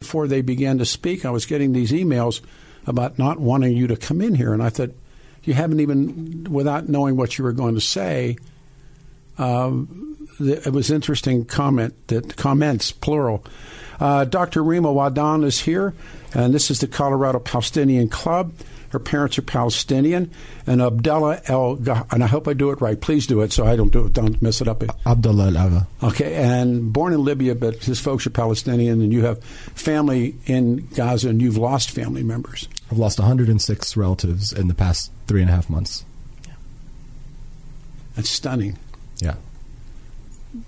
Before they began to speak, I was getting these emails about not wanting you to come in here. And I thought, you haven't even, without knowing what you were going to say, um, it was interesting comment that comments plural. Uh, Dr. Reema Wahdan is here, and this is the Colorado Palestinian Club. Her parents are Palestinian, and Abdullah El, and I hope I do it right. Please do it so I don't do it, don't mess it up. Abdullah El. Okay, and born in Libya, but his folks are Palestinian, and you have family in Gaza, and you've lost family members. I've lost 106 relatives in the past three and a half months. Yeah. That's stunning. Yeah.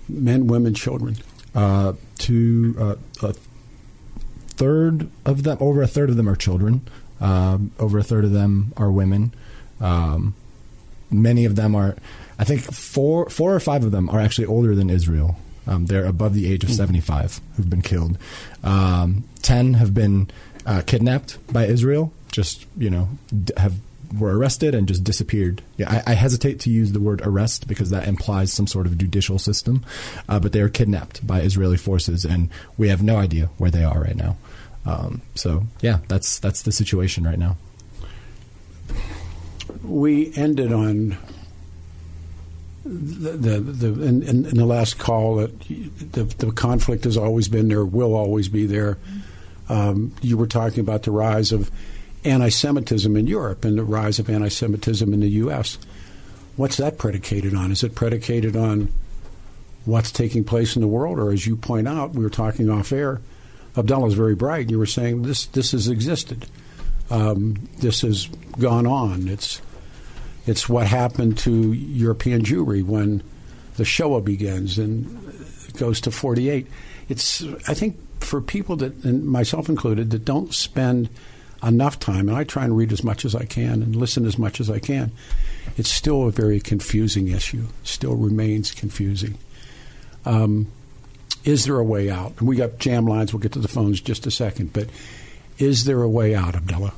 Men, women, children. Uh, to uh, a third of them, over a third of them are children. Um, over a third of them are women. Um, many of them are, I think, four, four or five of them are actually older than Israel. Um, they're above the age of 75 who've been killed. Um, Ten have been uh, kidnapped by Israel. Just you know, d- have were arrested and just disappeared. Yeah, I, I, hesitate to use the word arrest because that implies some sort of judicial system, uh, but they are kidnapped by Israeli forces, and we have no idea where they are right now. Um, so yeah, that's that's the situation right now. We ended on the the, the in, in, the last call that the, the conflict has always been there, will always be there. Um, you were talking about the rise of anti-Semitism in Europe and the rise of anti-Semitism in the U.S. What's that predicated on? Is it predicated on what's taking place in the world, or as you point out, we were talking off air Abdullah is very bright. You were saying this this has existed. Um, this has gone on. It's it's what happened to European Jewry when the Shoah begins and goes to 48. It's I think for people that and myself included that don't spend enough time and I try and read as much as I can and listen as much as I can. It's still a very confusing issue. Still remains confusing. Um, is there a way out? And we got jam lines. We'll get to the phones just a second. But is there a way out, Abdullah?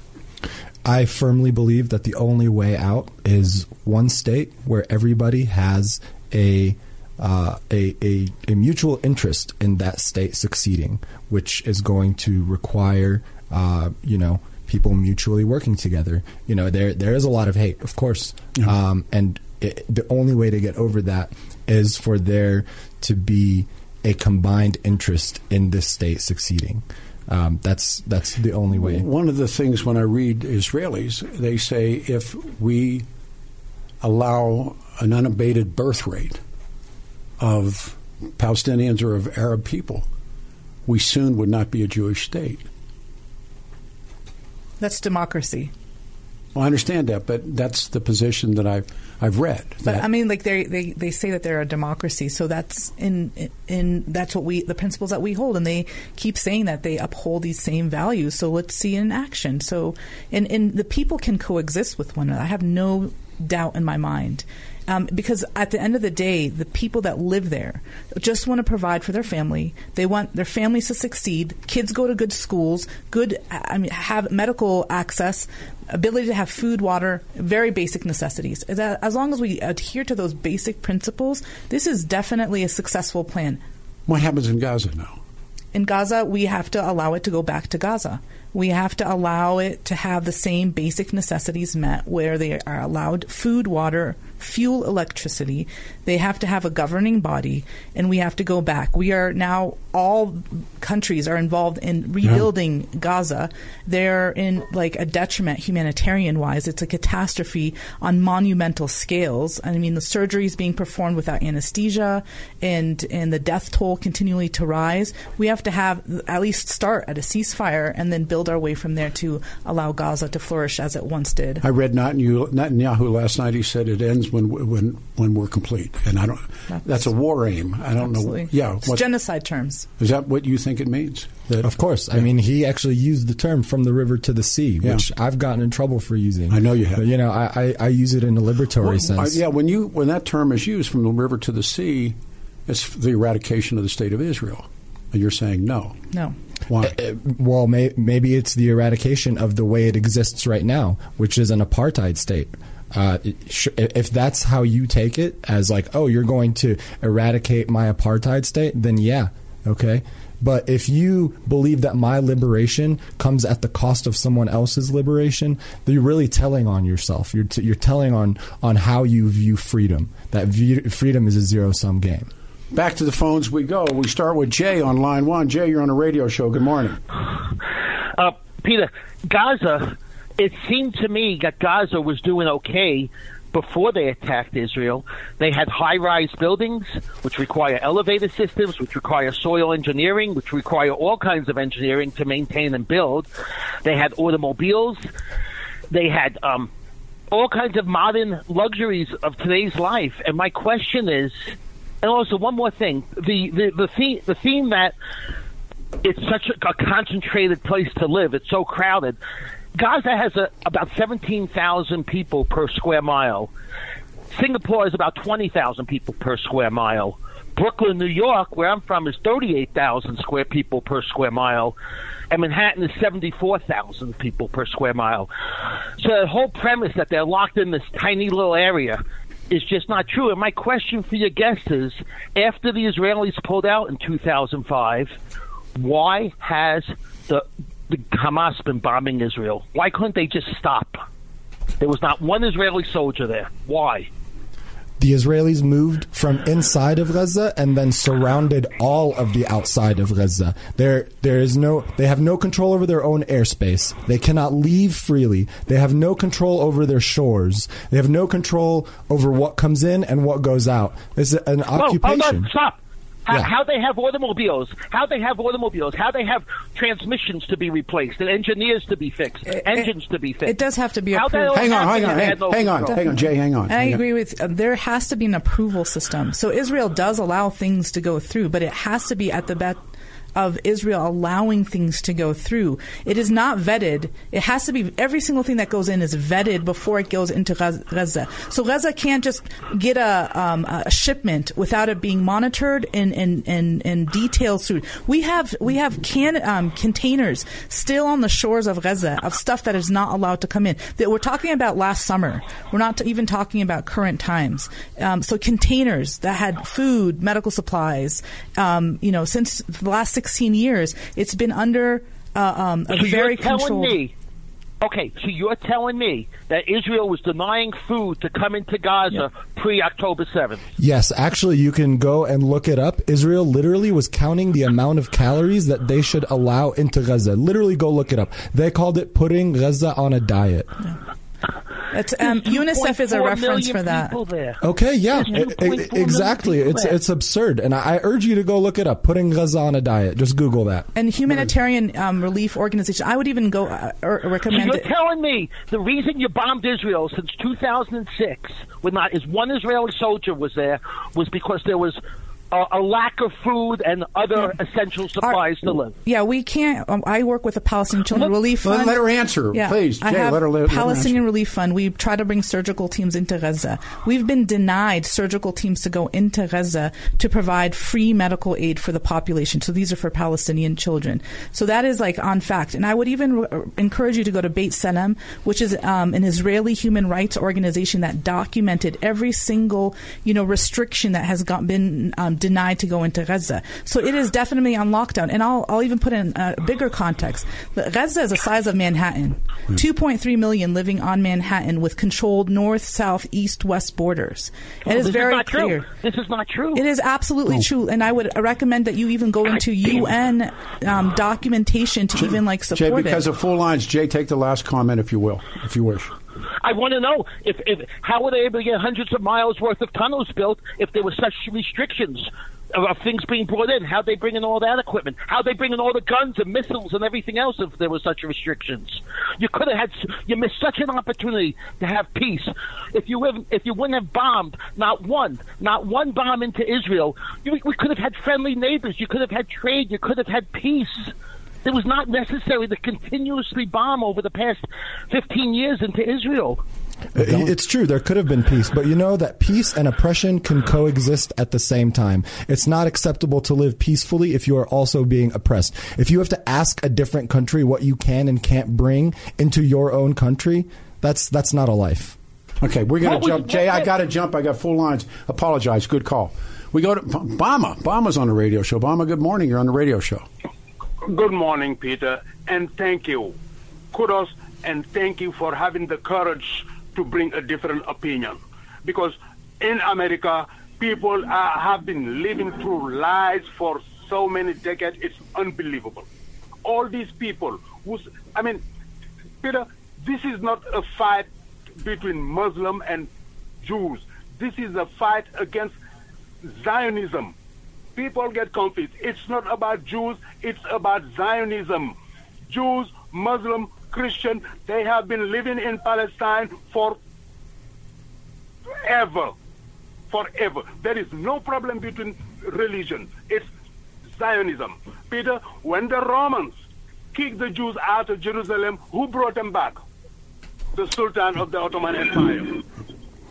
I firmly believe that the only way out is one state where everybody has a uh, a, a, a, mutual interest in that state succeeding, which is going to require, uh, you know, people mutually working together. You know, there there is a lot of hate, of course, um, and it, the only way to get over that is for there to be a combined interest in this state succeeding. Um, that's that's the only way. One of the things when I read Israelis, they say if we allow an unabated birth rate of Palestinians or of Arab people, we soon would not be a Jewish state. That's democracy. Well, I understand that, but that's the position that I've I've read. But I mean, like they, they, they say that they're a democracy, so that's in in that's what we the principles that we hold, and they keep saying that they uphold these same values. So let's see in action. So and and the people can coexist with one another. I have no doubt in my mind. Um, because at the end of the day, the people that live there just want to provide for their family. They want their families to succeed. Kids go to good schools, good, I mean, have medical access, ability to have food, water, very basic necessities. As long as we adhere to those basic principles, this is definitely a successful plan. What happens in Gaza now? In Gaza, we have to allow it to go back to Gaza. We have to allow it to have the same basic necessities met where they are allowed food, water, fuel, electricity. They have to have a governing body, and we have to go back. We are now, all countries are involved in rebuilding yeah. Gaza. They're in like a detriment humanitarian wise. It's a catastrophe on monumental scales. I mean, the surgery is being performed without anesthesia, and, and the death toll continually to rise. We have to have at least start at a ceasefire and then build our way from there to allow Gaza to flourish as it once did. I read Netanyahu last night. He said it ends when when when we're complete. And I don't. That's, that's a war aim. I don't Absolutely. know. Yeah, It's genocide terms. is that what you think it means? That, Of course. I mean, he actually used the term from the river to the sea, Yeah. which I've gotten in trouble for using. I know you have. But, you know, I, I, I use it in a liberatory Well, sense. uh, yeah, when you when that term is used from the river to the sea, it's the eradication of the state of Israel. And you're saying no. No. Why? Uh, well, may, maybe it's the eradication of the way it exists right now, which is an apartheid state. Uh, sh- if that's how you take it, as like, oh, you're going to eradicate my apartheid state, then yeah, okay. But if you believe that my liberation comes at the cost of someone else's liberation, then you're really telling on yourself. You're, t- you're telling on, on how you view freedom. That view- freedom is a zero sum game. Back to the phones we go. We start with Jay on line one. Jay, you're on a radio show. Good morning. Uh, Peter, Gaza, it seemed to me that Gaza was doing okay before they attacked Israel. They had high rise buildings, which require elevator systems, which require soil engineering, which require all kinds of engineering to maintain and build. They had automobiles. They had um, all kinds of modern luxuries of today's life. And my question is, and also one more thing, the the the theme, the theme that it's such a, a concentrated place to live. It's so crowded. Gaza has a, about 17,000 people per square mile. Singapore is about 20,000 people per square mile. Brooklyn, New York, where I'm from, is 38,000 square people per square mile. And Manhattan is 74,000 people per square mile. So the whole premise that they're locked in this tiny little area is just not true. And my question for your guest is after the Israelis pulled out in 2005, why has the, the Hamas been bombing Israel? Why couldn't they just stop? There was not one Israeli soldier there. Why? the Israelis moved from inside of Gaza and then surrounded all of the outside of Gaza. There, there is no, they have no control over their own airspace. They cannot leave freely. They have no control over their shores. They have no control over what comes in and what goes out. It's an Whoa, hold occupation. on, stop. How, Yeah. how they have automobiles, how they have automobiles, how they have transmissions to be replaced, and engineers to be fixed, engines to be fixed. it does have to be How approved. that all Hang on, hang on, and hang, had no hang on, hang on, Jay, hang on. And I hang on. agree with uh, there has to be an approval system. So Israel does allow things to go through, but it has to be at the bet of Israel allowing things to go through. It is not vetted. It has to be every single thing that goes in is vetted before it goes into Gaz- Gaza. So Gaza can't just get a, um, a shipment without it being monitored and and and, and detailed through. We have we have can um, containers still on the shores of Gaza of stuff that is not allowed to come in. That we're talking about last summer. We're not even talking about current times. Um, so containers that had food, medical supplies. Um, you know, since the last 16 years, it's been under uh, um, a So very you're telling controlled. me, okay, so you're telling me that Israel was denying food to come into Gaza pre October 7th. Yes, actually, you can go and look it up. Israel literally was counting the amount of calories that they should allow into Gaza. Literally, go look it up. They called it putting Gaza on a diet. It's, um, UNICEF is a reference for that. there. Okay, yeah, There's 2.4 e- million exactly. It's there. it's absurd, and I, I urge you to go look it up. Putting Gaza on a diet. Just Google that. And humanitarian um, relief organization. I would even go uh, or So recommend you're it. telling me the reason you bombed Israel since 2006, when not is one Israeli soldier was there, was because there was a, a lack of food and other essential supplies to live. Yeah, we can't. Um, I work with the Palestinian Children Let- Relief Fund. let her answer, yeah, please. I have let her- let- let her Palestinian. Relief Fund. We try to bring surgical teams into Gaza. We've been denied surgical teams to go into Gaza to provide free medical aid for the population. So these are for Palestinian children. So that is like on fact. And I would even uh, encourage you to go to B'Tselem, which is um, an Israeli human rights organization that documented every single you know restriction that has got, been um, denied to go into Gaza. So it is definitely on lockdown. And I'll, I'll even put in a bigger context. The- Gaza is the size of Manhattan. 2.3 million living on Manhattan with controlled north, south, east, west borders. It is very is clear. true. This is not true. It is absolutely true, and I would recommend that you even go into UN um, documentation to even like support Jay, because it. Because of full lines, Jay, take the last comment if you will, if you wish. I want to know if, if how were they able to get hundreds of miles worth of tunnels built if there were such restrictions of, of things being brought in? How they bring in all that equipment? How they bring in all the guns and missiles and everything else if there were such restrictions? You could have had. You missed such an opportunity to have peace. If you if you wouldn't have bombed, not one, not one bomb into Israel, you, we could have had friendly neighbors. You could have had trade. You could have had peace. It was not necessary to continuously bomb over the past 15 years into Israel. Uh, it's true. There could have been peace, but you know that peace and oppression can coexist at the same time. It's not acceptable to live peacefully if you are also being oppressed. If you have to ask a different country what you can and can't bring into your own country, that's that's not a life. Okay, we're gonna was- jump. Jay, I got to jump. I got full lines. Apologize. Good call. We go to Bama. Bama's on the radio show. Bama, good morning. You're on the radio show. Good morning, Peter, and thank you. Kudos and thank you for having the courage to bring a different opinion. Because in America, people uh, have been living through lies for so many decades, it's unbelievable. All these people who's, I mean, Peter, this is not a fight between Muslim and Jews. This is a fight against Zionism. People get confused. It's not about Jews, it's about Zionism. Jews, Muslim, Christian, they have been living in Palestine for ever. Forever. There is no problem between religion. It's Zionism. Peter, when the Romans kicked the Jews out of Jerusalem, who brought them back? The Sultan of the Ottoman Empire.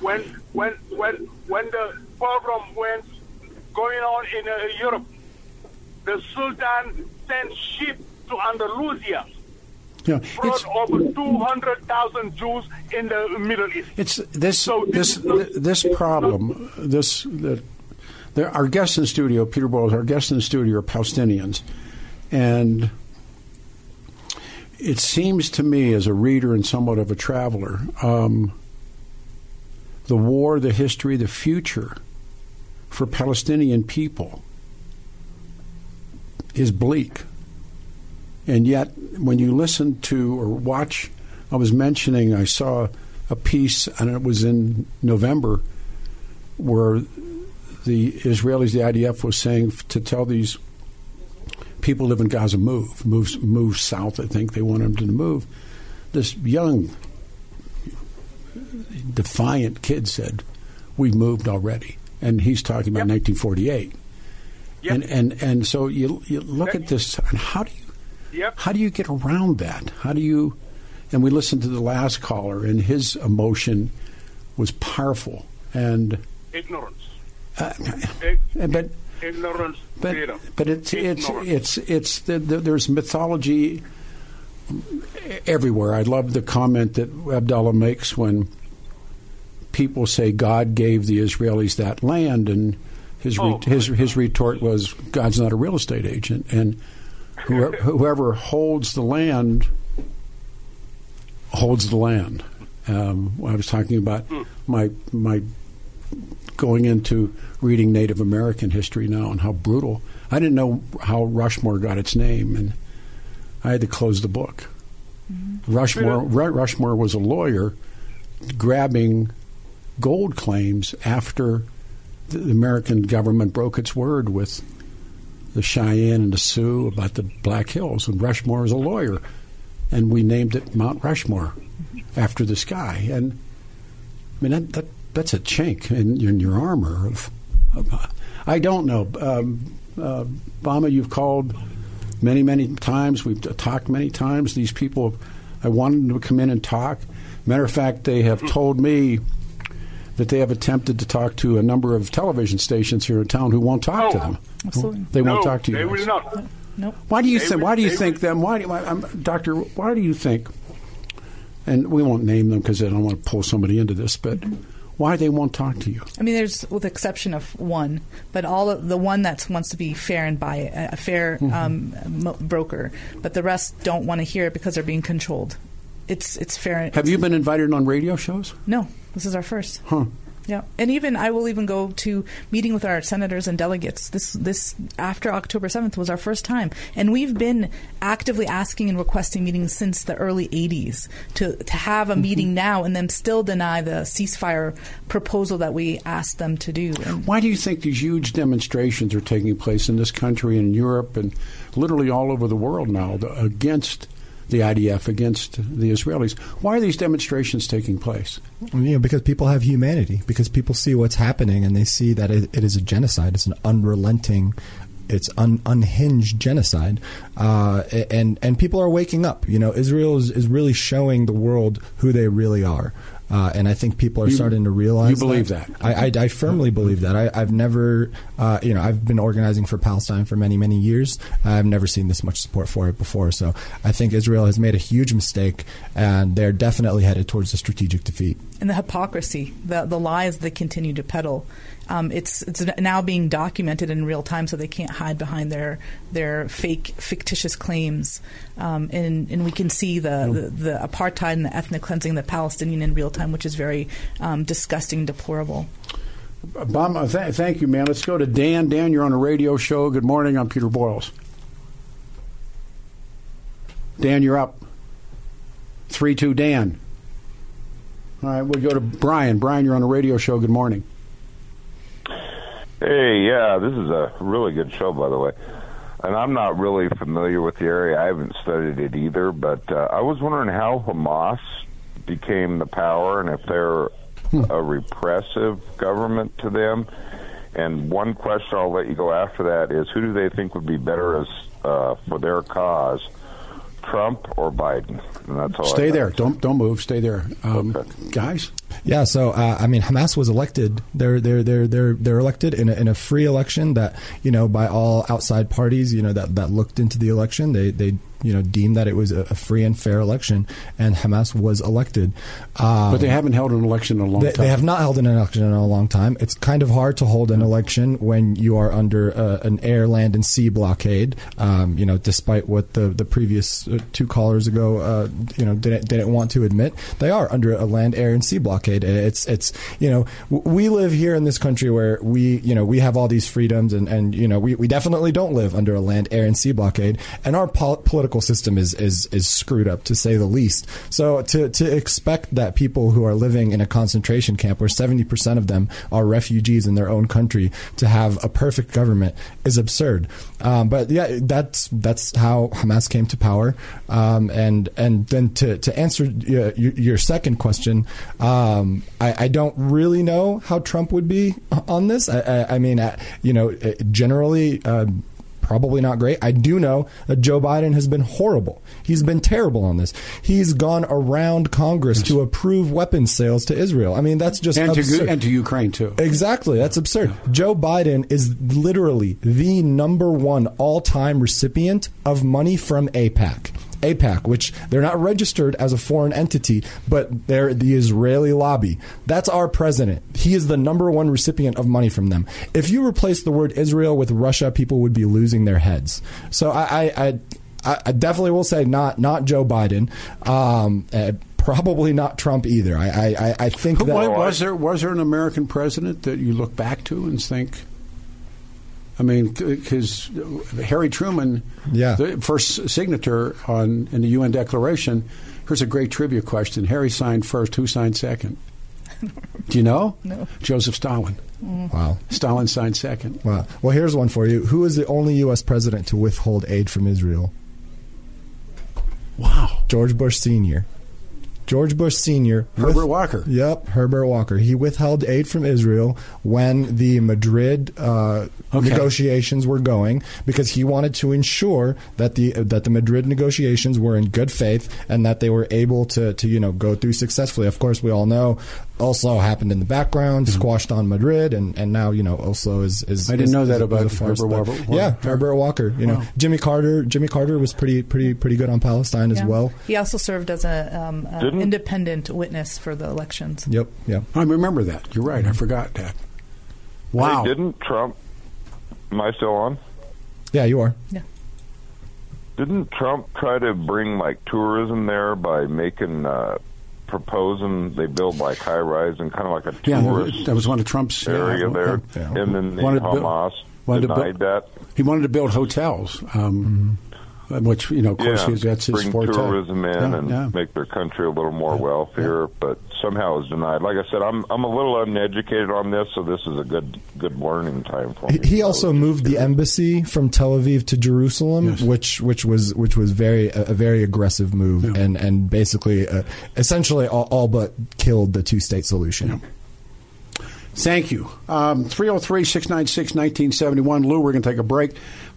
When when when when the pogrom went going on in uh, Europe, the Sultan sent ship to Andalusia, know, brought it's over 200,000 Jews in the Middle East. it's this So this this- problem. This that there, our guests in the studio, Peter Boyles, our guests in the studio are Palestinians, and it seems to me, as a reader and somewhat of a traveler, um, the war, the history, the future for Palestinian people is bleak. And yet, when you listen to or watch, I was mentioning, I saw a piece, and it was in November, where the Israelis, the IDF, was saying to tell these people live in Gaza move, move, move south. I think they want them to move. This young, defiant kid said, "We've moved already," and he's talking about 1948. Yep. And and and so you you look at this, and how do you Yep. how do you get around that? How do you? And we listened to the last caller, and his emotion was powerful, and Ignorance. uh, but ignorance, but but it's it's Ignorance. it's it's the, the, there's mythology everywhere. I love the comment that Abdullah makes when people say God gave the Israelis that land, and his re- Oh, his his retort was God's not a real estate agent, and whoever, whoever holds the land holds the land. Um, I was talking about my my going into reading Native American history now and how brutal. I didn't know how Rushmore got its name, and I had to close the book. Rushmore Ru- Rushmore was a lawyer grabbing gold claims after the American government broke its word with the Cheyenne and the Sioux about the Black Hills, and Rushmore is a lawyer, and we named it Mount Rushmore after this guy. And I mean that, that that's a chink in, in your armor. Of, of I don't know, um, uh, Bama. You've called many many times. We've talked many times. These people, I wanted them to come in and talk. Matter of fact, they have told me that they have attempted to talk to a number of television stations here in town who won't talk to them. Absolutely. They won't talk to you. They guys. will not. Nope. Why do you They think? Why do you think them? Why, do, why I'm, Doctor? Why do you think? And we won't name them because I don't want to pull somebody into this. But why they won't talk to you? I mean, there's with the exception of one, but all of, the one that wants to be fair and buy a, a fair Mm-hmm. um, mo- broker, but the rest don't want to hear it because they're being controlled. It's it's fair. Have you been invited on radio shows? No, this is our first. Huh? Yeah, and even I will even go to meeting with our senators and delegates. This this after October seventh was our first time, and we've been actively asking and requesting meetings since the early '80s to to have a mm-hmm. meeting now, and then still deny the ceasefire proposal that we asked them to do. And Why do you think these huge demonstrations are taking place in this country and Europe and literally all over the world now the, against the IDF against the Israelis. Why are these demonstrations taking place? You know, because people have humanity, because people see what's happening and they see that it, it is a genocide. It's an unrelenting, it's un, unhinged genocide, uh, and and people are waking up. You know, Israel is, is really showing the world who they really are. Uh, and I think people are You- starting to realize. you believe that? I, I, I firmly believe that. I, I've never, uh, you know, I've been organizing for Palestine for many, many years. I've never seen this much support for it before. So I think Israel has made a huge mistake, and they're definitely headed towards a strategic defeat. and the hypocrisy, the the lies they continue to peddle. Um, it's it's now being documented in real time, so they can't hide behind their their fake fictitious claims. Um, and and we can see the, the the apartheid and the ethnic cleansing of the Palestinian in real time, which is very um, disgusting, deplorable. Bob, th- thank you, man. Let's go to Dan. Dan, you're on a radio show. Good morning. I'm Peter Boyles. Dan, you're up. 3 2 Dan. All right, we'll go to Brian. Brian, you're on a radio show. Good morning. Hey, yeah, this is a really good show, by the way. And I'm not really familiar with the area. I haven't studied it either, but uh, I was wondering how Hamas became the power and if they're a repressive government to them. And one question I'll let you go after that is who do they think would be better as uh, for their cause, Trump or Biden? And that's all. Stay there. Don't don't move. Stay there. Um, Guys? Yeah, so uh, I mean, Hamas was elected. They're they're they're they're they're elected in a, in a free election that you know by all outside parties. You know that that looked into the election. They they you know deemed that it was a, free and fair election, and Hamas was elected. Um, But they haven't held an election in a long they, time. they have not held an election in a long time. It's kind of hard to hold an election when you are under uh, an air, land, and sea blockade. Um, you know, despite what the the previous uh, two callers ago, uh, you know, didn't didn't want to admit, they are under a land, air, and sea blockade. And It's it's you know, we live here in this country where we you know we have all these freedoms, and and you know we, we definitely don't live under a land, air, and sea blockade, and our pol- political system is is is screwed up to say the least. So to to expect that people who are living in a concentration camp where 70% of them are refugees in their own country to have a perfect government is absurd. Um, but yeah, that's that's how Hamas came to power. Um, and and then to to answer your, your second question, um, I, I don't really know how Trump would be on this. I, I, I mean, uh, you know, uh, generally. Um, probably not great. I do know that Joe Biden has been horrible. He's been terrible on this. He's gone around Congress to approve weapons sales to Israel. I mean, that's just and, to, and to Ukraine, too. Exactly. That's absurd. Joe Biden is literally the number one all time recipient of money from AIPAC. AIPAC, which they're not registered as a foreign entity, but they're the Israeli lobby. That's our president. He is the number one recipient of money from them. If you replace the word Israel with Russia, people would be losing their heads. So I, I, I, I definitely will say not not Joe Biden. Um, uh, probably not Trump either. I, I, I think Who- that was, was there was there an American president that you look back to and think? I mean, because Harry Truman, Yeah. the first signature on in the UN Declaration. Here's a great trivia question: Harry signed first. Who signed second? Do you know? No. Joseph Stalin. Mm. wow. Stalin signed second. Wow. Well, here's one for you. Who is the only U.S. president to withhold aid from Israel? Wow. George Bush Sr. George Bush Sr. Herbert with- Walker. Yep, Herbert Walker. He withheld aid from Israel when the Madrid uh, Okay. negotiations were going because he wanted to ensure that the that the Madrid negotiations were in good faith and that they were able to to you know go through successfully. Of course, we all know also happened in the background, squashed on Madrid, and, and now you know Oslo is is. Mm-hmm. I didn't is- know that about is Herbert but- Walker. Yeah, Herbert Walker. You know, Wow. Jimmy Carter. Jimmy Carter was pretty pretty pretty good on Palestine as well. He also served as a um, a independent witness for the elections. Yep, yep. I remember that. You're right. I forgot that. Wow. Hey, didn't Trump? Am I still on? Yeah, you are. Yeah. Didn't Trump try to bring like tourism there by making uh, proposing they build like high rise and kind of like a tourist. yeah, that was one of Trump's yeah, area there, Yeah. and then the Wanted to build- Hamas wanted to denied that. He wanted to build hotels. Um, which you know, of course, yeah, he's, that's his bring forte. tourism in Yeah, and yeah. make their country a little more wealthier, but somehow is denied. Like I said, I'm I'm a little uneducated on this, so this is a good good learning time for me. He- He also moved the embassy from Tel Aviv to Jerusalem, which which was which was very a, a very aggressive move, and and basically uh, essentially all, all but killed the two state solution. Thank you. Um, 303 696 1971. Lou, we're going to take a break.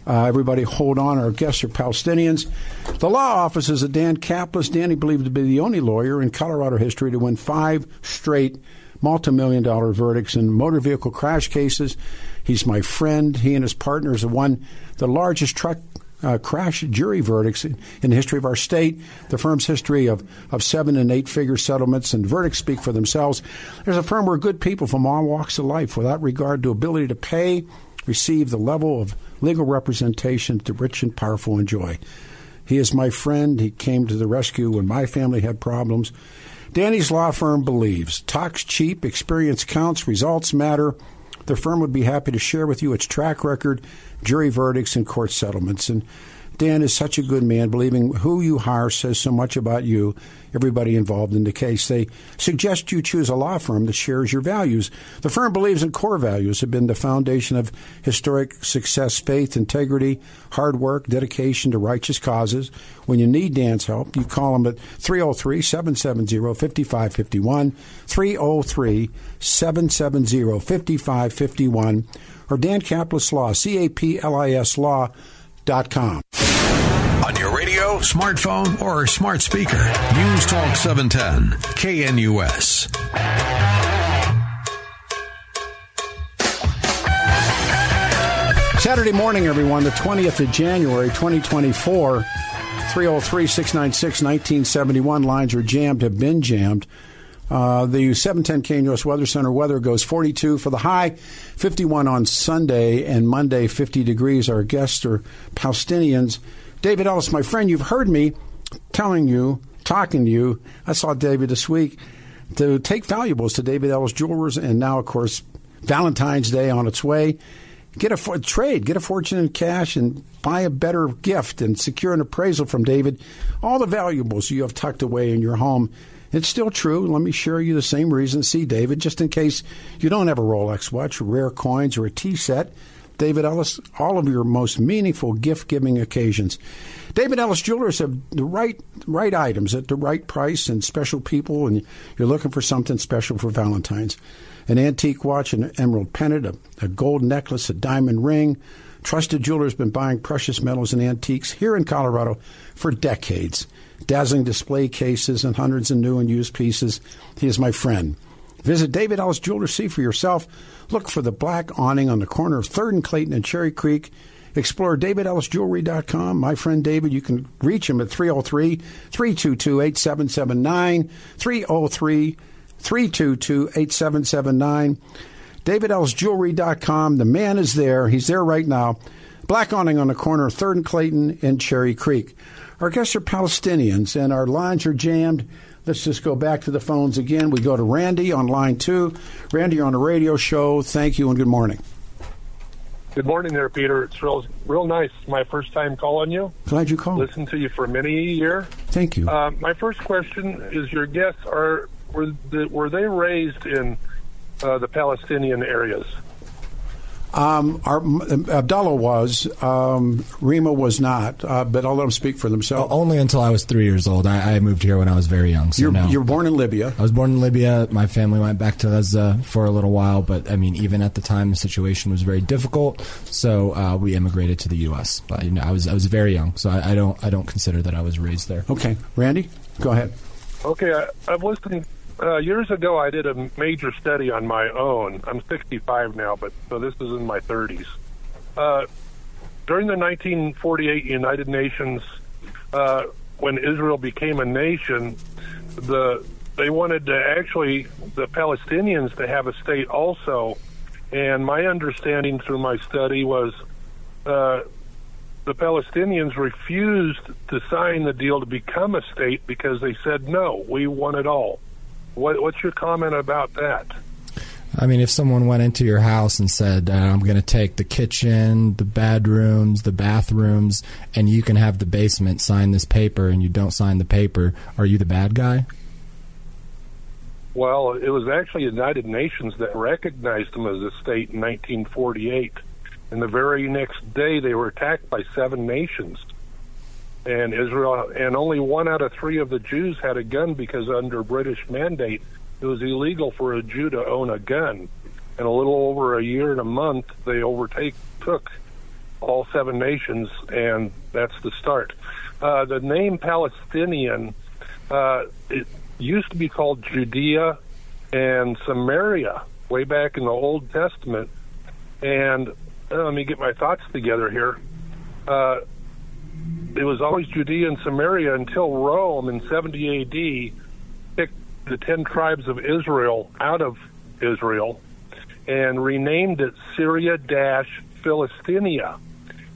Uh, everybody hold on. Our guests are Palestinians. The law offices of Dan Caplis. Danny believed to be the only lawyer in Colorado history to win five straight multi-million dollar verdicts in motor vehicle crash cases. He's my friend. He and his partners have won the largest truck uh, crash jury verdicts in, in the history of our state. The firm's history of, of seven and eight figure settlements and verdicts speak for themselves. There's a firm where good people from all walks of life, without regard to ability to pay, receive the level of legal representation the rich and powerful enjoy. He is my friend. He came to the rescue when my family had problems. Danny's law firm believes talks cheap, experience counts, results matter. The firm would be happy to share with you its track record, jury verdicts, and court settlements. And Dan is such a good man, believing who you hire says so much about you, everybody involved in the case. They suggest you choose a law firm that shares your values. The firm believes in core values have been the foundation of historic success, faith, integrity, hard work, dedication to righteous causes. When you need Dan's help, you call him at 303 770 5551, 303 770 5551, or Dan Caplis Law, C A P L I S Law smartphone, or smart speaker. News Talk 710, KNUS. Saturday morning, everyone, the 20th of January, 2024. 303 696 1971. Lines are jammed, have been jammed. Uh, the 710 KNUS Weather Center weather goes 42 for the high, 51 on Sunday, and Monday 50 degrees. Our guests are Palestinians. David Ellis, my friend, you've heard me telling you, talking to you. I saw David this week to take valuables to David Ellis Jewelers, and now, of course, Valentine's Day on its way. Get a fo- trade, get a fortune in cash, and buy a better gift and secure an appraisal from David. All the valuables you have tucked away in your home. It's still true. Let me share you the same reason. See, David, just in case you don't have a Rolex watch, rare coins, or a tea set. David Ellis, all of your most meaningful gift giving occasions. David Ellis Jewelers have the right right items at the right price and special people, and you're looking for something special for Valentine's. An antique watch, an emerald pendant, a, a gold necklace, a diamond ring. Trusted Jewelers has been buying precious metals and antiques here in Colorado for decades. Dazzling display cases and hundreds of new and used pieces. He is my friend. Visit David Ellis Jewelers, see for yourself. Look for the black awning on the corner of 3rd and Clayton and Cherry Creek. Explore DavidEllisJewelry.com. My friend David, you can reach him at 303 322 8779. 303 322 8779. DavidEllisJewelry.com. The man is there. He's there right now. Black awning on the corner of 3rd and Clayton and Cherry Creek. Our guests are Palestinians, and our lines are jammed. Let's just go back to the phones again. We go to Randy on line two. Randy, you're on a radio show. Thank you and good morning. Good morning there, Peter. It's real, real nice. My first time calling you. Glad you called. Listened to you for many a year. Thank you. Uh, my first question is: Your guests are were the, were they raised in uh, the Palestinian areas? Um, our, Abdullah was, um, Reema was not, uh, but I'll let them speak for themselves. Only until I was three years old. I, I moved here when I was very young. So you're, no. you're born in Libya. I was born in Libya. My family went back to Gaza for a little while, but I mean, even at the time, the situation was very difficult. So uh, we immigrated to the U.S. But you know, I was I was very young, so I, I don't I don't consider that I was raised there. Okay, Randy, go ahead. Okay, I, I've listened. Uh, years ago, I did a major study on my own. I'm 65 now, but so this is in my 30s. Uh, during the 1948 United Nations, uh, when Israel became a nation, the they wanted to actually the Palestinians to have a state also. And my understanding through my study was uh, the Palestinians refused to sign the deal to become a state because they said no, we want it all. What, what's your comment about that? I mean, if someone went into your house and said, uh, "I'm going to take the kitchen, the bedrooms, the bathrooms, and you can have the basement," sign this paper, and you don't sign the paper, are you the bad guy? Well, it was actually the United Nations that recognized them as a state in 1948. And the very next day, they were attacked by seven nations. And Israel, and only one out of three of the Jews had a gun because under British mandate, it was illegal for a Jew to own a gun. In a little over a year and a month, they overtake took all seven nations, and that's the start. Uh, the name Palestinian, uh, it used to be called Judea and Samaria way back in the Old Testament. And uh, let me get my thoughts together here. It was always Judea and Samaria until Rome in 70 AD picked the ten tribes of Israel out of Israel and renamed it Syria Philistinia.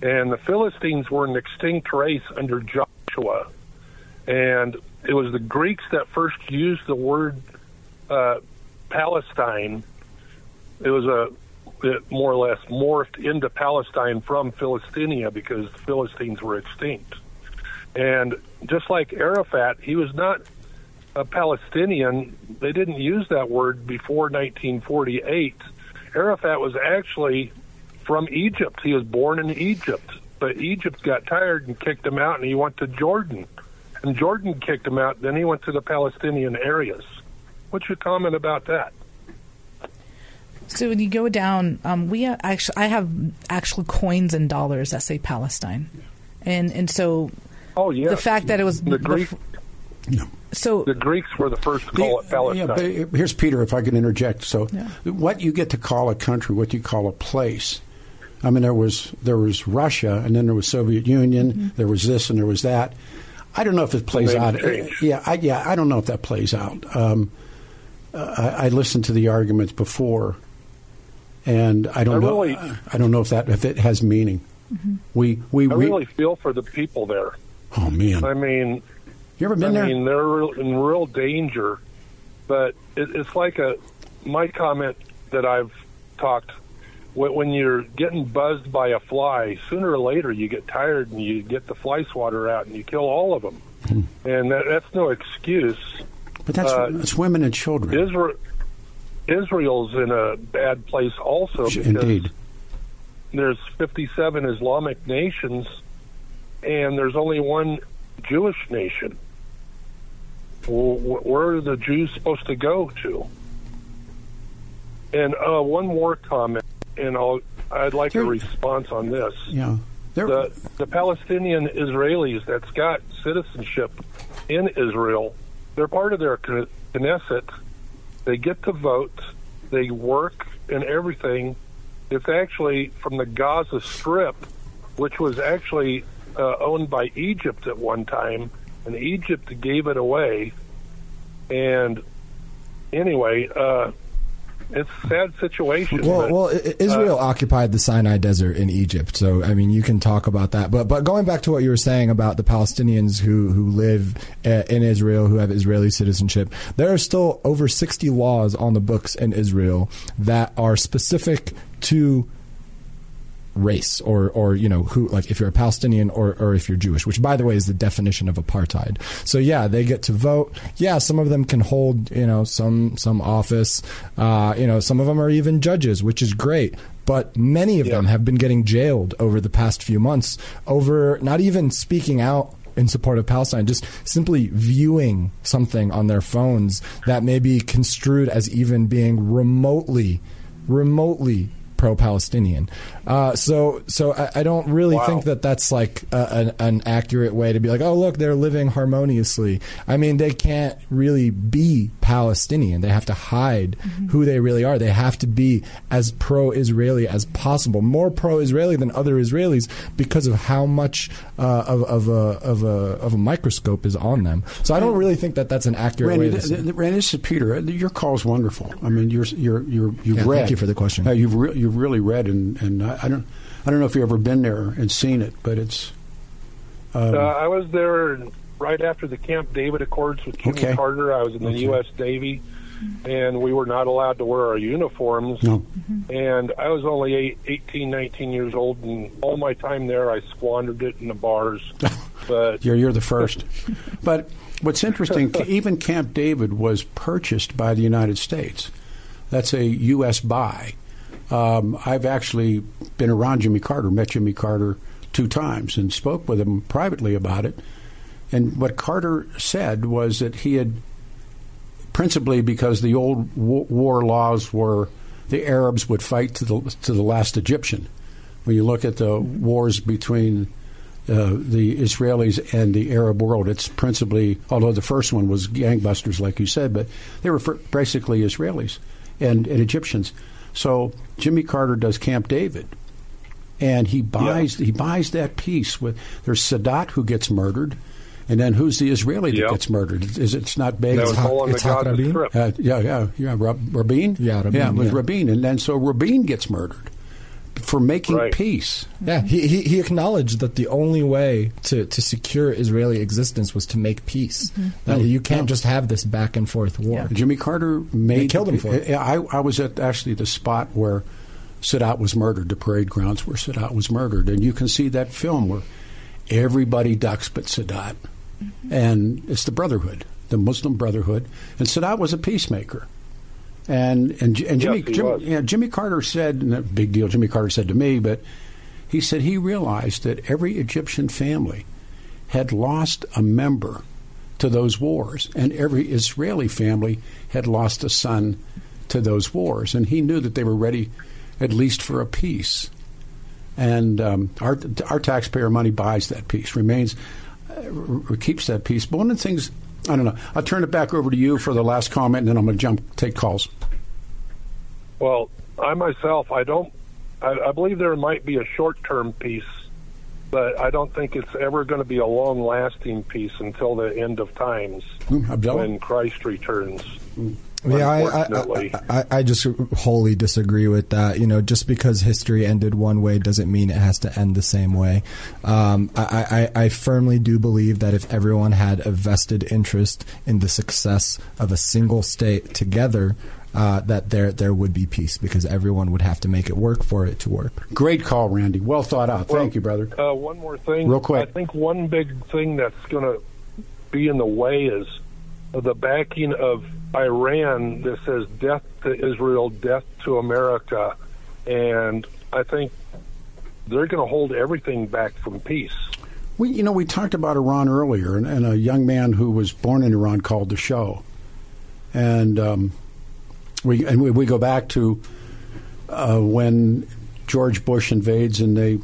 And the Philistines were an extinct race under Joshua. And it was the Greeks that first used the word uh, Palestine. It was a it more or less morphed into Palestine from Philistinia because the Philistines were extinct. And just like Arafat, he was not a Palestinian. They didn't use that word before 1948. Arafat was actually from Egypt. He was born in Egypt, but Egypt got tired and kicked him out, and he went to Jordan. And Jordan kicked him out. Then he went to the Palestinian areas. What's your comment about that? So when you go down, um, we actually I have actual coins and dollars that say Palestine, and and so oh yeah, the fact that it was the Greek. No. So the Greeks were the first to call it Palestine. Yeah, but here's Peter, if I can interject. So, what you get to call a country, what you call a place. I mean, there was there was Russia, and then there was Soviet Union. Mm-hmm. There was this, and there was that. I don't know if it plays out. change. Yeah, I, yeah, I don't know if that plays out. Um, I, I listened to the arguments before, and I don't I know. really- I don't know if that if it has meaning. We we I re- really feel for the people there. oh man, I mean, you ever been I there? mean, they're in real danger. But it, it's like a my comment that I've talked when, when you're getting buzzed by a fly. Sooner or later, you get tired and you get the fly swatter out and you kill all of them. And that, that's no excuse. but that's uh, that's women and children. Israel Israel's in a bad place also because Indeed. there's 57 Islamic nations and there's only one Jewish nation. Where are the Jews supposed to go to? And uh, one more comment, and I'll, I'd like a response on this. Yeah. There, The, the Palestinian Israelis that's got citizenship in Israel, they're part of their Knesset. They get to vote, they work, and everything. It's actually from the Gaza Strip, which was actually uh, owned by Egypt at one time, and Egypt gave it away. And anyway, uh, it's a sad situation. Well, but, well, Israel occupied the Sinai Desert in Egypt, so I mean, you can talk about that. But but going back to what you were saying about the Palestinians who who live uh, in Israel, who have Israeli citizenship, there are still over sixty laws on the books in Israel that are specific to race or or you know who like if you're a Palestinian or or if you're Jewish which by the way is the definition of apartheid. So yeah they get to vote. Yeah some of them can hold you know some some office. Uh, you know some of them are even judges which is great. But many of them have been getting jailed over the past few months over not even speaking out in support of Palestine, just simply viewing something on their phones that may be construed as even being remotely, remotely pro-Palestinian. Uh, so, so I, I don't really Wow. think that that's like a, an, an accurate way to be like, oh, look, they're living harmoniously. I mean, they can't really be Palestinian. They have to hide who they really are. They have to be as pro-Israeli as possible, more pro-Israeli than other Israelis because of how much uh, of, of a of a of a microscope is on them. So I don't really think that that's an accurate Randy, way. To th- say- th- Randy, this is Peter. Uh, Your call is wonderful. I mean, you're you're you're you've Yeah, read. thank you for the question. Uh, you've re- you've really read, and and I, I don't I don't know if you've ever been there and seen it, but it's. Um, Uh, I was there right after the Camp David Accords with Jimmy Okay. Carter. I was in the Okay. U.S. Navy, and we were not allowed to wear our uniforms. No. And I was only eight, 18, 19 years old, and all my time there, I squandered it in the bars. But You're, you're the first. but what's interesting, even Camp David was purchased by the United States. That's a U.S. buy. Um, I've actually been around Jimmy Carter, met Jimmy Carter two times, and spoke with him privately about it. And what Carter said was that he had, principally because the old war laws were the Arabs would fight to the to the last Egyptian. When you look at the wars between uh, the Israelis and the Arab world. It's principally, although the first one was gangbusters, like you said, but they were basically Israelis and, and Egyptians. So Jimmy Carter does Camp David, and he buys he buys that piece with. There's Sadat who gets murdered. And then who's the Israeli that Yep. gets murdered? Is it, it's not Begin? that was all on the Yitzhak Rabin? Uh, yeah, yeah, yeah. Rab- Rabin. Yeah, Rabin, Yeah, it was yeah. Rabin, and then so Rabin gets murdered for making Right. peace. Yeah, he, he he acknowledged that the only way to, to secure Israeli existence was to make peace. Mm-hmm. That you can't just have this back and forth war. Jimmy Carter made. killed him for it. I, I was at actually the spot where Sadat was murdered, the parade grounds where Sadat was murdered, and you can see that film where everybody ducks but Sadat, mm-hmm. and it's the Brotherhood, the Muslim Brotherhood, and Sadat was a peacemaker. And and, and Jimmy Yes, Jim, yeah, Jimmy Carter said, and a big deal. Jimmy Carter said to me, but he said he realized that every Egyptian family had lost a member to those wars, and every Israeli family had lost a son to those wars, and he knew that they were ready, at least for a peace. And um, our our taxpayer money buys that peace, remains, uh, r- keeps that peace. But one of the things, I don't know. I'll turn it back over to you for the last comment, and then I'm going to jump take calls. Well, I myself, I don't. I, I believe there might be a short-term peace, but I don't think it's ever going to be a long-lasting peace until the end of times Hmm, when Christ returns. Yeah, I, I, I, I just wholly disagree with that. You know, just because history ended one way doesn't mean it has to end the same way. Um, I, I, I firmly do believe that if everyone had a vested interest in the success of a single state together, uh, that there there would be peace because everyone would have to make it work for it to work. Great call, Randy. Well thought out. Thank you, brother. Uh, one more thing, Real quick. I think one big thing that's going to be in the way is the backing of Iran that says "death to Israel, death to America," and I think they're going to hold everything back from peace. We, you know, we talked about Iran earlier, and, and a young man who was born in Iran called the show, and um, we and we, we go back to uh, when George Bush invades and they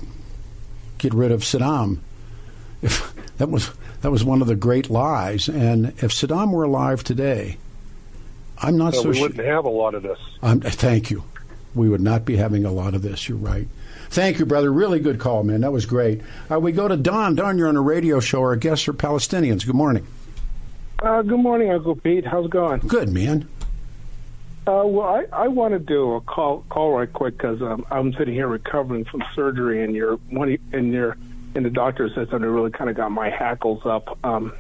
get rid of Saddam. If that was that was one of the great lies, and if Saddam were alive today, I'm not So so we wouldn't have a lot of this. Um, thank you. We would not be having a lot of this. You're right. Thank you, brother. Really good call, man. That was great. Uh, we go to Don. Don, you're on a radio show. Our guests are Palestinians. Good morning. Uh, good morning, Uncle Pete. How's it going? Good, man. Uh, well, I, I want to do a call call right quick because um, I'm sitting here recovering from surgery, and your one and your and the doctor said something that really kind of got my hackles up um,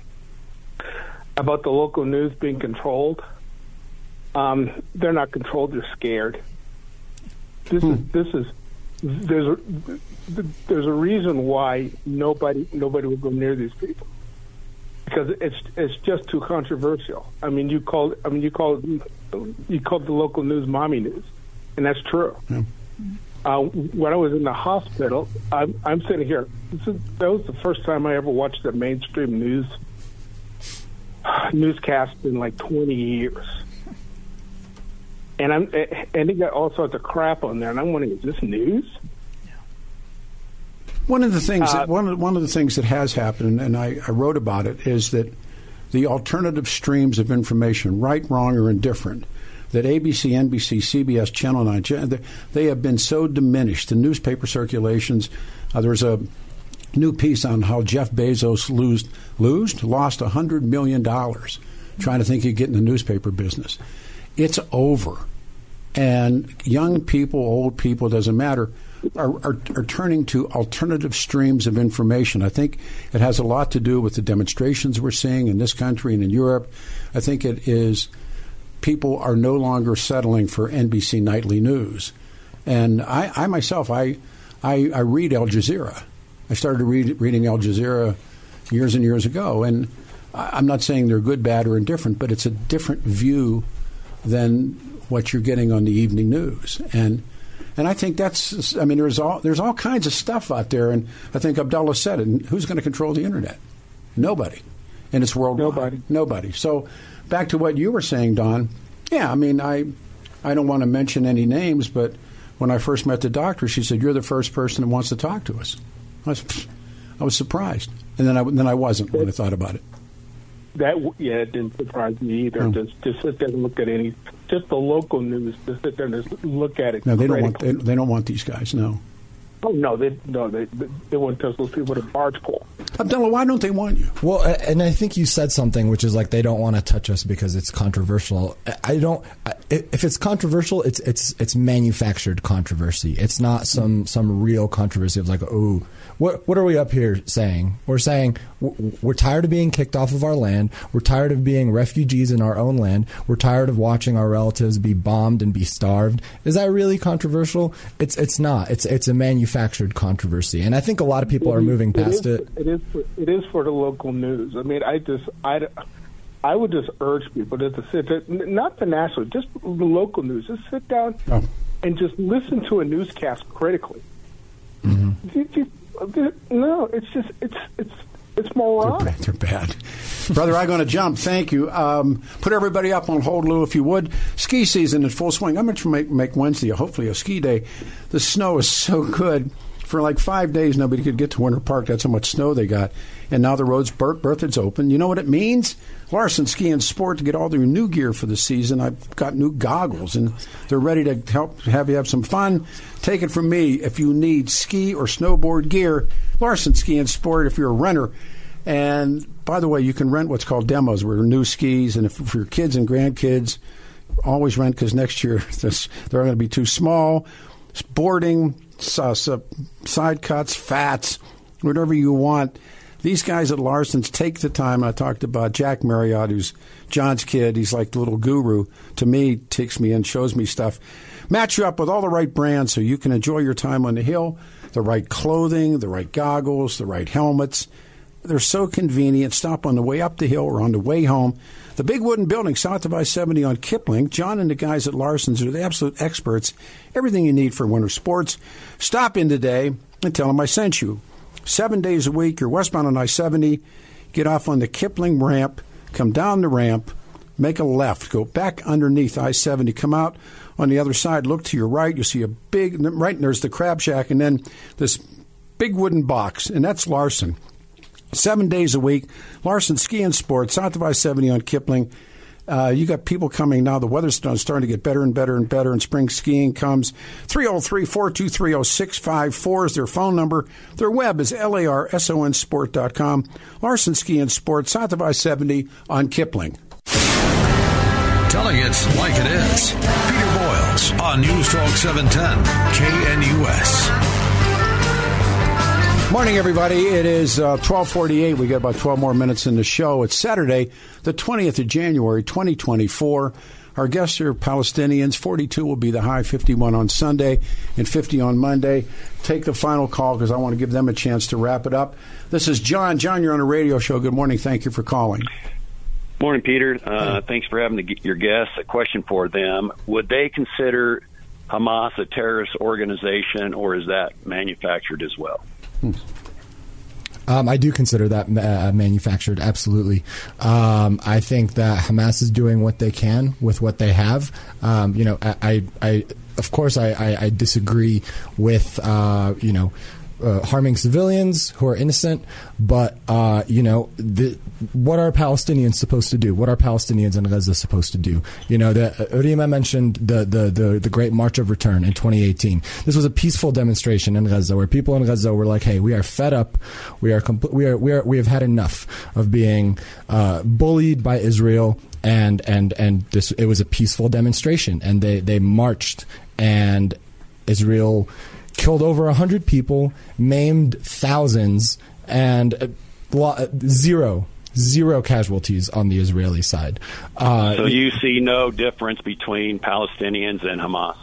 about the local news being controlled. Um, they're not controlled; they're scared. This is this is there's a there's a reason why nobody nobody will go near these people because it's it's just too controversial. I mean, you called I mean you called you called the local news mommy news, and that's true. Uh, when I was in the hospital, I'm, I'm sitting here. This is, that was the first time I ever watched a mainstream news newscast in like 20 years. And I'm and they got all sorts of crap on there, and I'm wondering, is this news? One of the things Uh, that one of, one of the things that has happened, and I, I wrote about it, is that the alternative streams of information, right, wrong, or indifferent, that ABC, NBC, CBS, Channel Nine, Ch- they- they have been so diminished. The newspaper circulations. Uh, there was a new piece on how Jeff Bezos losed, losed lost hundred million dollars trying to think he'd get in the newspaper business. It's over, and young people, old people, doesn't matter, are, are, are turning to alternative streams of information. I think it has a lot to do with the demonstrations we're seeing in this country and in Europe. I think it is people are no longer settling for NBC nightly news. And I, I myself, I, I, I read Al Jazeera. I started read, reading Al Jazeera years and years ago, and I'm not saying they're good, bad, or indifferent, but it's a different view than what you're getting on the evening news. And and I think that's I mean there's all there's all kinds of stuff out there, and I think Abdullah said it. And who's going to control the internet? Nobody, and it's worldwide. Nobody. Nobody. So back to what you were saying, Don. Yeah, I mean I I don't want to mention any names, but when I first met the doctor, she said, "You're the first person that wants to talk to us." I was, I was surprised, and then I then I wasn't when I thought about it. That yeah, it didn't surprise me either. Hmm. Just just sit there and look at any just the local news. Just sit there and just look at it. No, they don't want they, they don't want these guys. No, Oh no, they no they they want to touch those people with a barge pole. Abdullah, why don't they want you? Well, and I think you said something which is like they don't want to touch us because it's controversial. I- I don't. If it's controversial, it's it's it's manufactured controversy. It's not some some real controversy of like, oh, what what are we up here saying? We're saying w- we're tired of being kicked off of our land. We're tired of being refugees in our own land. We're tired of watching our relatives be bombed and be starved. Is that really controversial? It's it's not. It's it's a manufactured controversy, and I think a lot of people are moving past is, it. It is for, it is for the local news. I mean, I just I. I would just urge people just to sit there, n- not the national, just the local news. Just sit down Oh. and just listen to a newscast critically. Mm-hmm. You- you- No, it's just it's it's it's They're bad. They're bad. Brother, I'm going to jump. Thank you. Um, put everybody up on hold, Lou, if you would. Ski season in full swing. I'm going to make, make Wednesday hopefully a ski day. The snow is so good. For like five days, nobody could get to Winter Park. That's how much snow they got. And now the road's Bert Berthoud's open. You know what it means? Larson Ski and Sport to get all their new gear for the season. I've got new goggles, and they're ready to help have you have some fun. Take it from me. If you need ski or snowboard gear, Larson Ski and Sport. If you're a renter, and by the way, you can rent what's called demos, where new skis, and if for your kids and grandkids, always rent because next year they're going to be too small. It's Boarding, Uh, side cuts, fats, whatever you want. These guys at Larson's take the time. I talked about Jack Marriott, who's John's kid. He's like the little guru. To me, takes me in, shows me stuff. Match you up with all the right brands so you can enjoy your time on the hill. The right clothing, the right goggles, the right helmets. They're so convenient. Stop on the way up the hill or on the way home. The big wooden building south of I 70 on Kipling. John and the guys at Larson's are the absolute experts. Everything you need for winter sports. Stop in today and tell them I sent you. Seven days a week, you're westbound on I 70. Get off on the Kipling ramp, come down the ramp, make a left, go back underneath I 70, come out on the other side, look to your right. you'll see a big, right, there's the crab shack, and then this big wooden box, and that's Larson seven days a week. Larson Ski and Sports, south of I 70 on Kipling. Uh, you got people coming now. The weather's starting to get better and better and better, and spring skiing comes. 303 423 0654 is their phone number. Their web is larsonsport.com. Larson Ski and Sports, south of I 70 on Kipling. Telling it like it is. Peter Boyles on News Talk 710, KNUS. Morning, everybody. It is uh, 1248. We got about 12 more minutes in the show. It's Saturday, the 20th of January, 2024. Our guests are Palestinians. 42 will be the high, 51 on Sunday, and 50 on Monday. Take the final call because I want to give them a chance to wrap it up. This is John. John, you're on a radio show. Good morning. Thank you for calling. Morning, Peter. Uh, thanks for having the, your guests. A question for them: Would they consider Hamas a terrorist organization, or is that manufactured as well? Um, I do consider that uh, manufactured, absolutely. Um, I think that Hamas is doing what they can with what they have. Um, you know, I, I, I of course, I, I, I disagree with, uh, you know, uh, harming civilians who are innocent, but uh, you know, the, what are Palestinians supposed to do? What are Palestinians in Gaza supposed to do? You know, the, uh, Reema mentioned the, the, the the Great March of Return in 2018. This was a peaceful demonstration in Gaza where people in Gaza were like, "Hey, we are fed up. We are compl- we are we are we have had enough of being uh, bullied by Israel." And and and this it was a peaceful demonstration, and they they marched, and Israel killed over 100 people, maimed thousands, and uh, zero, zero casualties on the Israeli side. Uh, so you see no difference between Palestinians and Hamas?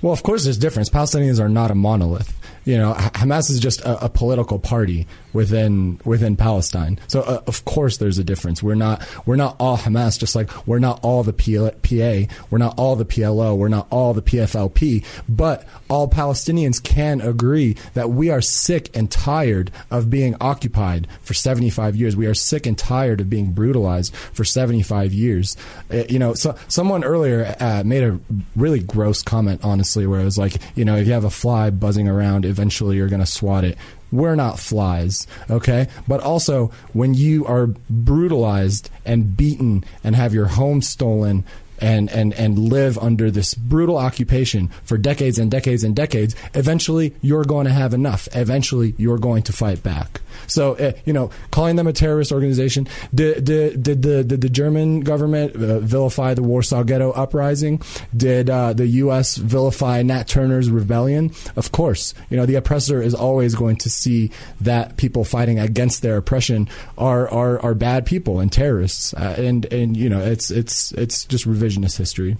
Well, of course, there's difference. Palestinians are not a monolith. You know, Hamas is just a, a political party within within Palestine. So uh, of course there's a difference. We're not we're not all Hamas, just like we're not all the PA, we're not all the PLO, we're not all the PFLP. But all Palestinians can agree that we are sick and tired of being occupied for 75 years. We are sick and tired of being brutalized for 75 years. Uh, you know, so someone earlier uh, made a really gross comment, honestly, where it was like, you know, if you have a fly buzzing around, eventually you're going to swat it we're not flies, okay? But also, when you are brutalized and beaten and have your home stolen and, and, and live under this brutal occupation for decades and decades and decades, eventually you're going to have enough. Eventually you're going to fight back. So, uh, you know, calling them a terrorist organization, did, did, did, the, did the German government uh, vilify the Warsaw Ghetto Uprising? Did uh, the U.S. vilify Nat Turner's rebellion? Of course. You know, the oppressor is always going to see that people fighting against their oppression are, are, are bad people and terrorists. Uh, and, and, you know, it's, it's, it's just revisionist history.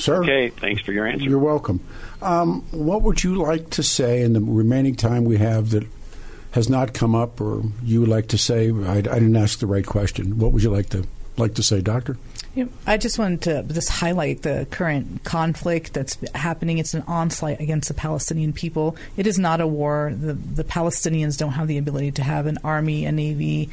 Sir? Okay, thanks for your answer. You're welcome. Um, what would you like to say in the remaining time we have that has not come up, or you would like to say? I, I didn't ask the right question. What would you like to like to say, Doctor? Yeah, I just wanted to just highlight the current conflict that's happening. It's an onslaught against the Palestinian people. It is not a war. The, the Palestinians don't have the ability to have an army, a navy,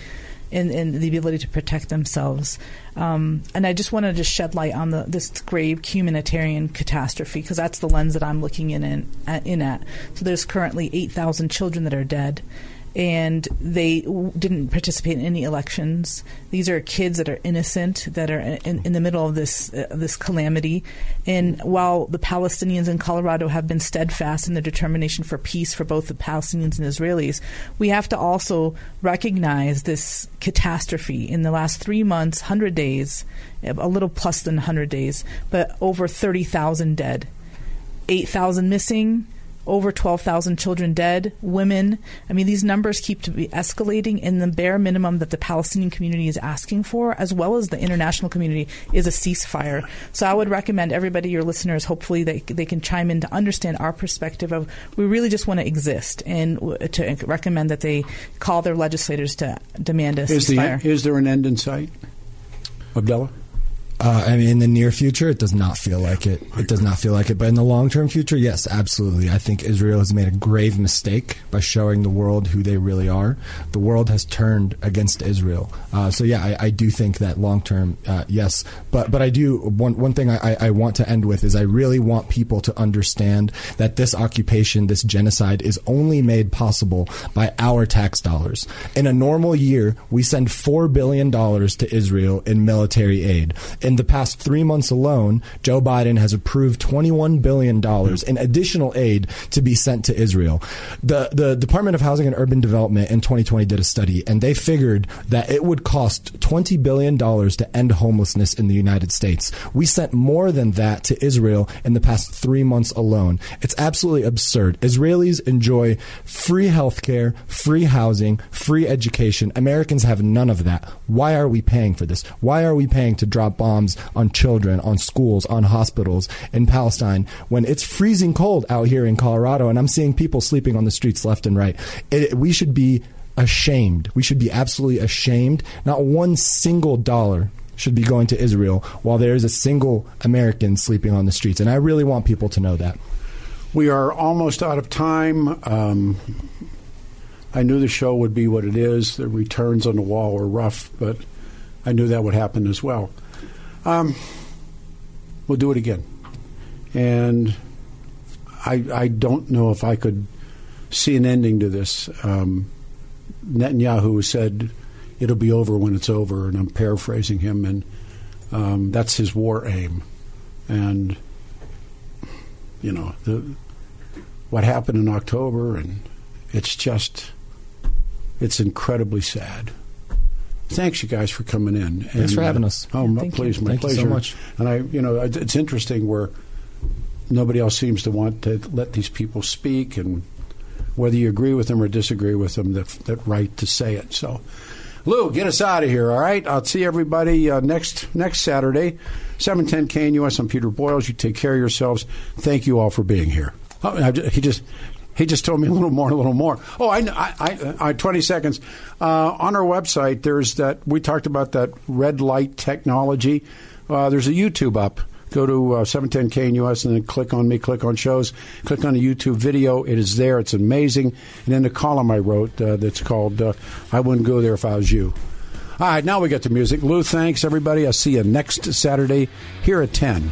and, and the ability to protect themselves. Um, and I just wanted to shed light on the, this grave humanitarian catastrophe because that's the lens that I'm looking in, in, in at. So there's currently 8,000 children that are dead and they w- didn't participate in any elections. These are kids that are innocent, that are in, in the middle of this uh, this calamity. And while the Palestinians in Colorado have been steadfast in their determination for peace for both the Palestinians and Israelis, we have to also recognize this catastrophe in the last three months, hundred days, a little plus than hundred days, but over thirty thousand dead, eight thousand missing over 12,000 children dead, women. I mean, these numbers keep to be escalating, and the bare minimum that the Palestinian community is asking for, as well as the international community, is a ceasefire. So I would recommend everybody, your listeners, hopefully they, they can chime in to understand our perspective of we really just want to exist and to recommend that they call their legislators to demand a is ceasefire. The, is there an end in sight? Abdullah? Uh, I mean, in the near future, it does not feel like it. It does not feel like it. But in the long term future, yes, absolutely. I think Israel has made a grave mistake by showing the world who they really are. The world has turned against Israel. Uh, so yeah, I, I, do think that long term, uh, yes. But but I do one one thing I, I want to end with is I really want people to understand that this occupation, this genocide, is only made possible by our tax dollars. In a normal year, we send four billion dollars to Israel in military aid in the past three months alone, Joe Biden has approved $21 billion in additional aid to be sent to Israel. The, the Department of Housing and Urban Development in 2020 did a study, and they figured that it would cost $20 billion to end homelessness in the United States. We sent more than that to Israel in the past three months alone. It's absolutely absurd. Israelis enjoy free health care, free housing, free education. Americans have none of that. Why are we paying for this? Why are we paying to drop bombs? Bombs on children, on schools, on hospitals in Palestine when it's freezing cold out here in Colorado and I'm seeing people sleeping on the streets left and right. It, we should be ashamed. We should be absolutely ashamed. Not one single dollar should be going to Israel while there is a single American sleeping on the streets. And I really want people to know that. We are almost out of time. Um, I knew the show would be what it is. The returns on the wall were rough, but I knew that would happen as well. Um, we'll do it again. And I, I don't know if I could see an ending to this. Um, Netanyahu said it'll be over when it's over, and I'm paraphrasing him, and um, that's his war aim. And you know the what happened in October, and it's just it's incredibly sad. Thanks, you guys, for coming in. And, Thanks for having us. Uh, oh, my, please, my Thank pleasure. so much. And I, you know, it's interesting where nobody else seems to want to let these people speak, and whether you agree with them or disagree with them, that, that right to say it. So, Lou, get us out of here, all right? I'll see everybody uh, next next Saturday, 710 KNUS. I'm Peter Boyles. You take care of yourselves. Thank you all for being here. Oh, I, he just he just told me a little more, a little more. Oh, I, I, I, I 20 seconds. Uh, on our website, there's that, we talked about that red light technology. Uh, there's a YouTube up. Go to uh, 710KNUS and US and then click on me, click on shows, click on a YouTube video. It is there. It's amazing. And then the column I wrote uh, that's called uh, I Wouldn't Go There If I Was You. All right, now we get to music. Lou, thanks, everybody. I'll see you next Saturday here at 10.